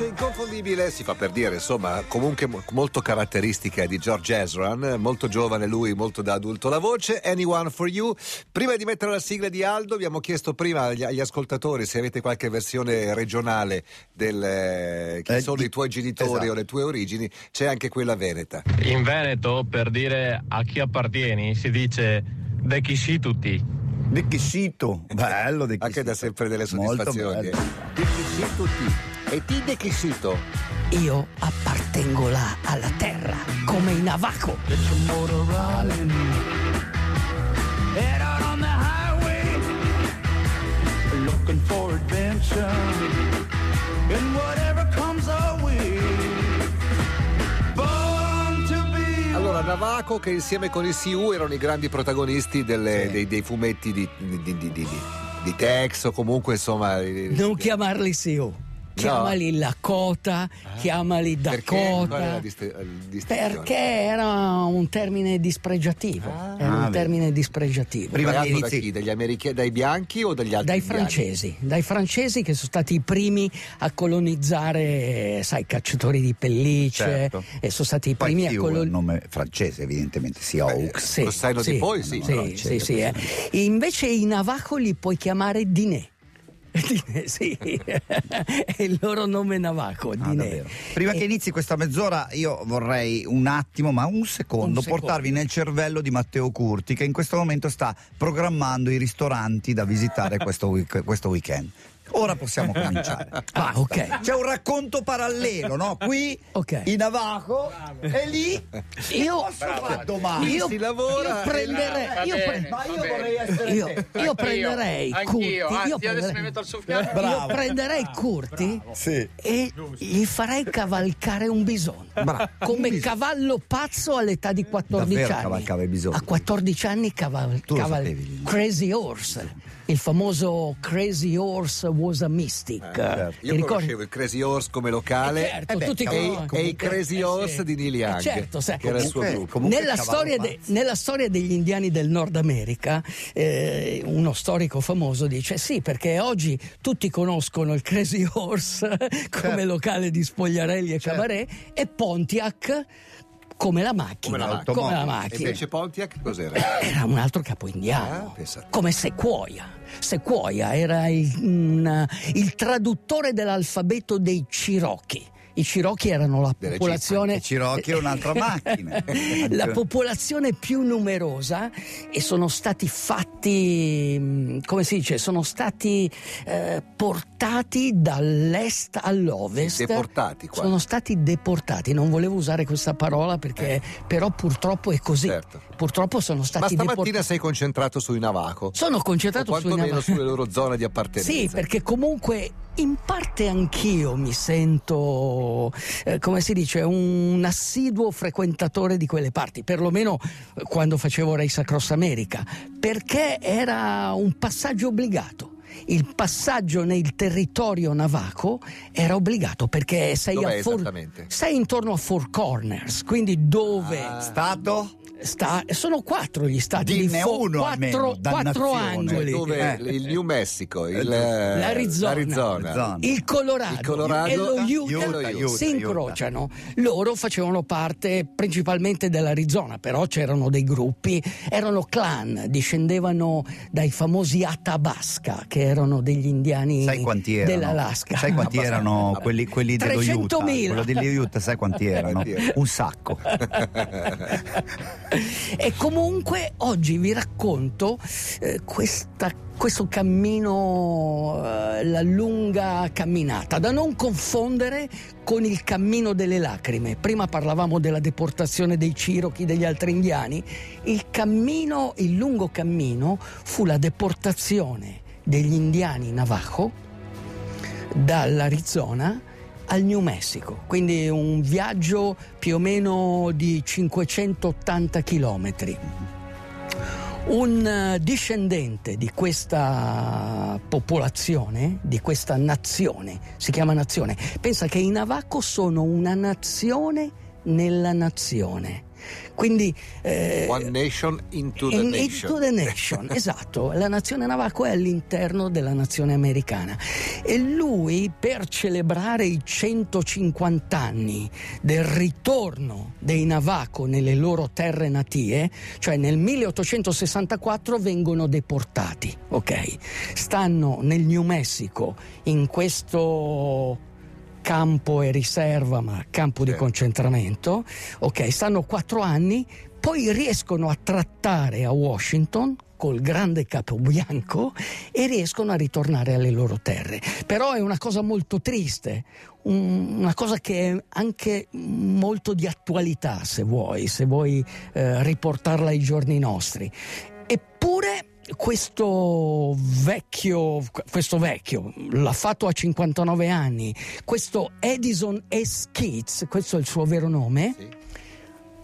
voce inconfondibile, si fa per dire, insomma, comunque molto caratteristica di George Ezran, molto giovane lui, molto da adulto la voce, Anyone for You. Prima di mettere la sigla di Aldo abbiamo chiesto prima agli, agli ascoltatori se avete qualche versione regionale del eh, chi eh, sono di, i tuoi genitori esatto. o le tue origini, c'è anche quella veneta. In Veneto, per dire a chi appartieni, si dice de chi si tutti. De Chissito, bello De Chissito. Anche da sempre delle soddisfazioni. De Chissito ti. E ti De Chissito? Io appartengo là alla terra, come in Avaco. Looking for adventure and whatever comes our way. Allora, Navaco che insieme con i Siu erano i grandi protagonisti delle, sì. dei, dei, fumetti di, di, di, di, Tex o comunque insomma... Non chiamarli Siu chiamali no. Lakota, ah. chiamali Dakota. Perché? Perché era un termine dispregiativo. Ah. Era un ah, termine dispregiativo. Prima da chi? Dagli americani, dai bianchi o dagli altri? Dai francesi, dai francesi che sono stati i primi a colonizzare, sai, cacciatori di pellicce certo. e sono stati i primi Poi a colonizzare. il nome francese, evidentemente, si Oaks. Sì, lo sai sì, di poi, sì. Sì, sì, sì eh. Invece i Navajo li puoi chiamare Sì, è il loro nome navaco. Ah, Prima e... che inizi questa mezz'ora, io vorrei un attimo, ma un secondo, un secondo, portarvi nel cervello di Matteo Curti, che in questo momento sta programmando i ristoranti da visitare questo, week- questo weekend. Ora possiamo cominciare. Ah, ok. C'è un racconto parallelo, no? Qui okay. in Navajo e lì io posso fare domani. Io, si lavora. Io prenderei. Io, pre- ma io vorrei essere io, io prenderei Curti. Anch'io, io adesso mi metto al suo fianco. Io prenderei Curti sì. e gli farei cavalcare un bisogno. Bravo. Come un cavallo pazzo all'età di 14 Davvero anni. cavalcava i bisogni. A 14 anni caval- caval- Crazy Horse il famoso Crazy Horse was a mystic. Eh, certo. Io ricordi? conoscevo il Crazy Horse come locale eh certo, eh beh, tutti e, e, i Crazy eh, Horse sì. di Neil Young, eh certo, che era il suo gruppo. Nella storia, de, nella storia, degli indiani del Nord America, eh, uno storico famoso dice sì, perché oggi tutti conoscono il Crazy Horse come certo. locale di spogliarelli e certo. cabaret e Pontiac come la macchina. Come la, come la macchina. E invece Pontiac cos'era? Era un altro capo indiano, ah, come Sequoia. Sequoia era il, un, il traduttore dell'alfabeto dei Cherokee i Cherokee erano la popolazione. I Cherokee è un'altra macchina. la popolazione più numerosa e sono stati fatti, mm, come si dice, sono stati eh, portati dall'est all'ovest. Deportati qua. Sono stati deportati. Non volevo usare questa parola perché, eh. però purtroppo è così. Certo. Purtroppo sono stati Ma stamattina deportati. sei concentrato sui Navaco. Sono concentrato sui Navaco. sulle loro zone di appartenenza. Sì, perché comunque in parte anch'io mi sento, eh, come si dice, un assiduo frequentatore di quelle parti, perlomeno eh, quando facevo Race Across America, perché era un passaggio obbligato il passaggio nel territorio navaco era obbligato perché sei, a four, sei intorno a Four Corners, quindi dove... Ah. Stato? Sta, sono quattro gli stati Dinne di fo- uno quattro, quattro angoli. Dove eh. il New Mexico il, l'Arizona, l'Arizona, il Colorado, il Colorado. E lo Utah, Utah, Utah si incrociano. Loro facevano parte principalmente dell'Arizona però c'erano dei gruppi erano clan discendevano dai famosi Athabasca che erano degli indiani sai quanti erano? dell'Alaska. Sai quanti erano quelli, quelli dello Utah? Quello degli Utah sai quanti erano? un sacco e comunque oggi vi racconto eh, questa, questo cammino, eh, la lunga camminata, da non confondere con il cammino delle lacrime. Prima parlavamo della deportazione dei Cherokee, degli altri indiani. Il cammino, il lungo cammino fu la deportazione degli indiani Navajo dall'Arizona al New Mexico, quindi un viaggio più o meno di 580 chilometri. Un eh, discendente di questa popolazione, di questa nazione, si chiama nazione, pensa che i Navaco sono una nazione nella nazione. Quindi eh, One Nation into the in, Nation. Into the nation, esatto. La nazione Navajo è all'interno della nazione americana. E lui, per celebrare i 150 anni del ritorno dei Navajo nelle loro terre natie, cioè nel 1864 vengono deportati, ok? Stanno nel New Mexico in questo campo e riserva, ma campo di concentramento. Ok, stanno quattro anni, poi riescono a trattare a Washington col grande capo bianco e riescono a ritornare alle loro terre. Però è una cosa molto triste, una cosa che è anche molto di attualità, se vuoi, se vuoi eh, riportarla ai giorni nostri. Eppure questo vecchio, questo vecchio, l'ha fatto a 59 anni, questo Edison S. Keats, questo è il suo vero nome, sì.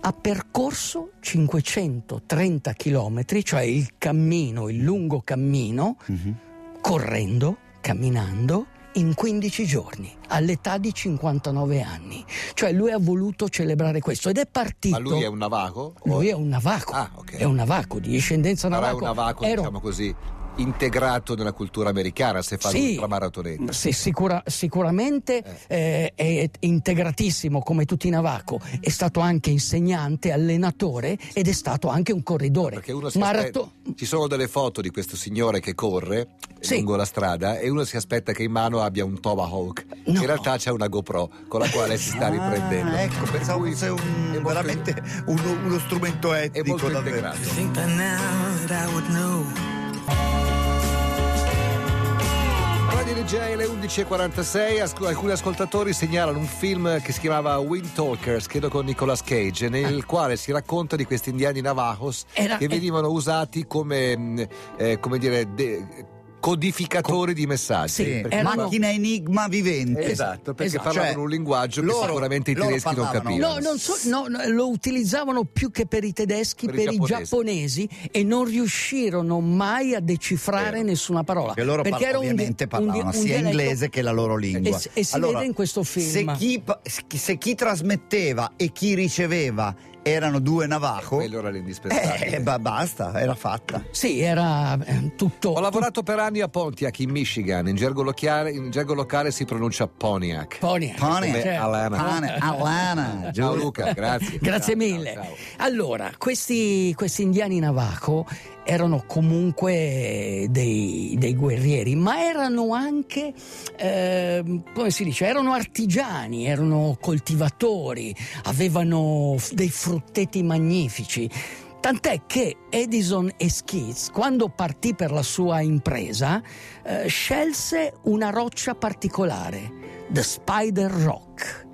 ha percorso 530 chilometri, cioè il cammino, il lungo cammino, mm-hmm. correndo, camminando, in 15 giorni, all'età di 59 anni. Cioè lui ha voluto celebrare questo ed è partito. Ma lui è un navaco? Lui è un navaco. Ah, okay. È un navaco di discendenza navaco. È un navaco, Ero... diciamo così, integrato nella cultura americana se fa sì, l'ultramaratoneta. Sì, sicura, sicuramente eh. Eh, è integratissimo come tutti i Navaco, è stato anche insegnante, allenatore ed è stato anche un corridore. Perché uno si Marato... aspetta, ci sono delle foto di questo signore che corre sì. lungo la strada e uno si aspetta che in mano abbia un tomahawk. No. In realtà c'è una GoPro con la quale si sta ah, riprendendo. Ah, ecco, pensavo fosse un, veramente uno, uno, strumento molto davvero. integrato. DJ alle 11.46 Asc- alcuni ascoltatori segnalano un film che si chiamava Wind Talkers credo con Nicolas Cage nel ah. quale si racconta di questi indiani navajos Era, che venivano usati come, mm, eh, come dire de- codificatori Co- di messaggi. Sì, erano... macchina enigma vivente. Esatto, perché esatto. parlavano cioè, un linguaggio loro, che sicuramente i tedeschi non capivano. No, non so, no, lo utilizzavano più che per i tedeschi, per, per i, giapponesi. giapponesi e non riuscirono mai a decifrare Vero. nessuna parola. Che loro perché parla, ovviamente un, parlavano un, un sia dialetto, inglese che la loro lingua. E, e si allora, vede in questo film. Se chi, se chi trasmetteva e chi riceveva erano due Navajo. Quello era l'indispensabile. Eh, ba- basta, era fatta. Sì, era eh, tutto. Ho lavorato per anni a Pontiac in Michigan. In gergo locale, in gergo locale si pronuncia Pontiac. Pontiac. Pontiac. Certo. Alana. Alana. Ciao Luca, grazie. grazie ciao, mille. Ciao, ciao. Allora, questi, questi indiani Navajo erano comunque dei, dei, guerrieri, ma erano anche, eh, come si dice, erano artigiani, erano coltivatori, avevano dei frutteti magnifici. Tant'è che Edison e quando partì per la sua impresa, eh, scelse una roccia particolare, The Spider Rock,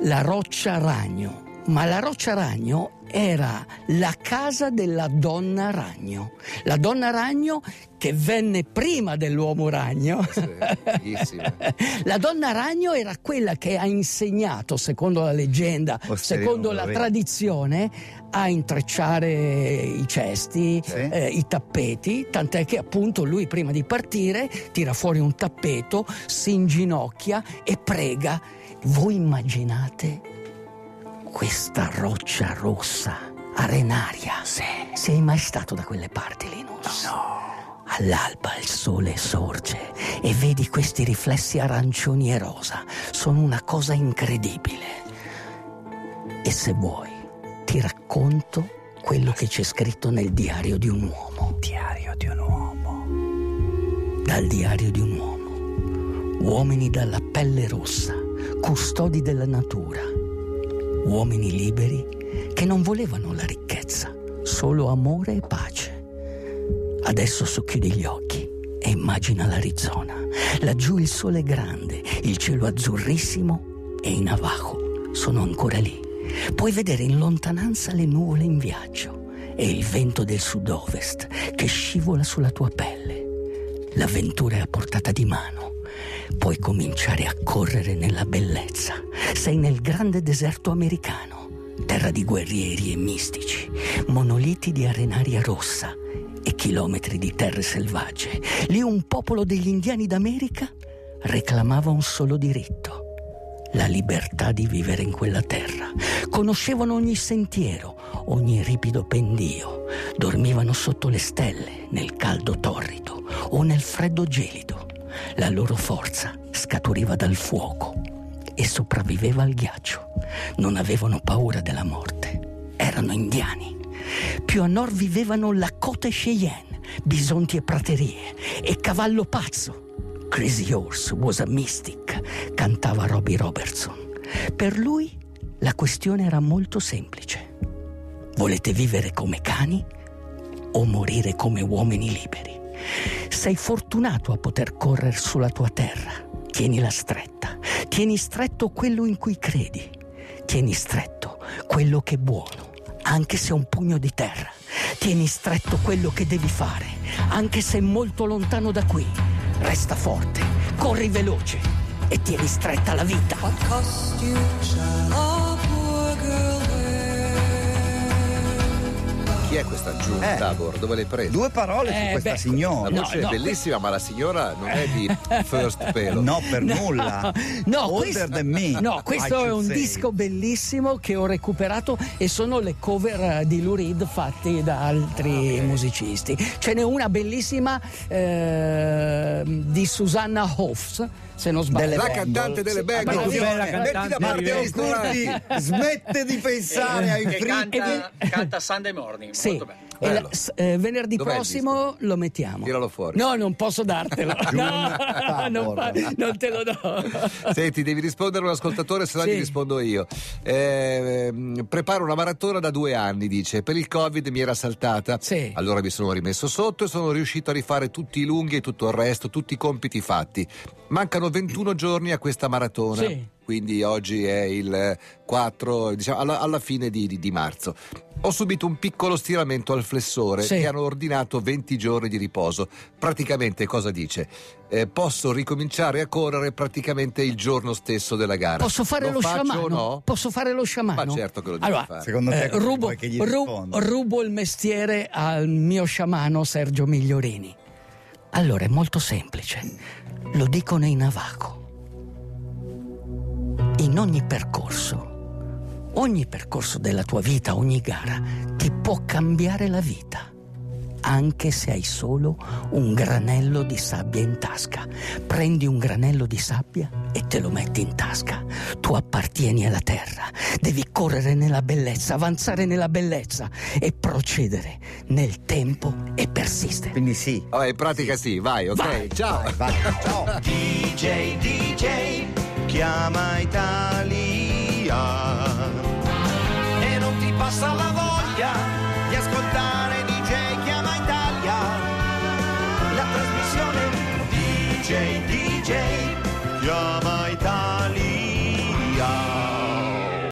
la roccia ragno. Ma la roccia ragno era la casa della donna ragno. La donna ragno che venne prima dell'uomo ragno. Sì, la donna ragno era quella che ha insegnato, secondo la leggenda, secondo la tradizione, a intrecciare i cesti, sì. eh, i tappeti, tant'è che appunto lui prima di partire tira fuori un tappeto, si inginocchia e prega. Voi immaginate questa roccia rossa, arenaria. Sì. Sei mai stato da quelle parti, Linus? No. All'alba il sole sorge e vedi questi riflessi arancioni e rosa. Sono una cosa incredibile. E se vuoi, ti racconto quello che c'è scritto nel diario di un uomo. Diario di un uomo. Dal diario di un uomo. Uomini dalla pelle rossa, custodi della natura uomini liberi che non volevano la ricchezza, solo amore e pace. Adesso socchiudi gli occhi e immagina l'Arizona. Laggiù il sole è grande, il cielo azzurrissimo e i Navajo sono ancora lì. Puoi vedere in lontananza le nuvole in viaggio e il vento del sud-ovest che scivola sulla tua pelle. L'avventura è a portata di mano puoi cominciare a correre nella bellezza. Sei nel grande deserto americano, terra di guerrieri e mistici, monoliti di arenaria rossa e chilometri di terre selvagge. Lì un popolo degli indiani d'America reclamava un solo diritto, la libertà di vivere in quella terra. Conoscevano ogni sentiero, ogni ripido pendio. Dormivano sotto le stelle, nel caldo torrido o nel freddo gelido. La loro forza scaturiva dal fuoco e sopravviveva al ghiaccio. Non avevano paura della morte. Erano indiani. Più a nord vivevano Lakota e Cheyenne, bisonti e praterie e cavallo pazzo. Crazy Horse was a mystic, cantava Robbie Robertson. Per lui la questione era molto semplice. Volete vivere come cani o morire come uomini liberi? Sei fortunato a poter correre sulla tua terra. Tienila stretta. Tieni stretto quello in cui credi. Tieni stretto quello che è buono, anche se è un pugno di terra. Tieni stretto quello che devi fare, anche se è molto lontano da qui. Resta forte, corri veloce e tieni stretta la vita. What costume shall a Chi è questa giunta, Eh. Tabor? Dove l'hai presa? Due parole su Eh, questa beh, La signora. No, voce no, è bellissima, ma la signora non è di first pelo. No, per nulla. No, Older questo, than me. no, questo è un say. disco bellissimo che ho recuperato e sono le cover eh, di Lou Reed fatti da altri musicisti. Ce n'è una bellissima eh, di Susanna Hoffs, se non sbaglio. La cantante delle Bengals. Metti da parte gli. Curti, smette di pensare ai fritti. canta, canta Sunday Morning, Sì, molto bello. la- eh, venerdì Dov'è prossimo lo mettiamo. Tiralo fuori. No, non posso dartelo. no, Giunta, non, fa- non te lo do. Senti, devi rispondere a un ascoltatore, se no Sì. gli rispondo io. Eh, preparo una maratona da due anni, dice. Per il Covid mi era saltata. Sì. Allora mi sono rimesso sotto e sono riuscito a rifare tutti i lunghi e tutto il resto, tutti i compiti fatti. Mancano 21 giorni a questa maratona. Sì. Quindi oggi è il 4, diciamo, alla, alla fine di, di- di marzo. Ho subito un piccolo stiramento al flessore Sì. e hanno ordinato 20 giorni di riposo. Praticamente cosa dice? Eh, posso ricominciare a correre praticamente il giorno stesso della gara. Posso fare lo, faccio sciamano? no? Posso fare lo sciamano? Ma certo che lo devi allora, fare. Secondo te eh, rubo, vuoi che gli ru- risponda? rubo il mestiere al mio sciamano Sergio Migliorini. Allora è molto semplice. Lo dico nei navaco. In ogni percorso, ogni percorso della tua vita, ogni gara, ti può cambiare la vita. Anche se hai solo un granello di sabbia in tasca. Prendi un granello di sabbia e te lo metti in tasca. Tu appartieni alla terra, devi correre nella bellezza, avanzare nella bellezza e procedere nel tempo e persistere. Quindi sì. Oh, in pratica sì, vai, ok. Vai, ciao. Vai, vai. ciao. DJ, DJ, chiama Italia. E non ti passa la voglia di ascoltare DJ chiama Italia. La trasmissione DJ, DJ. Yeah.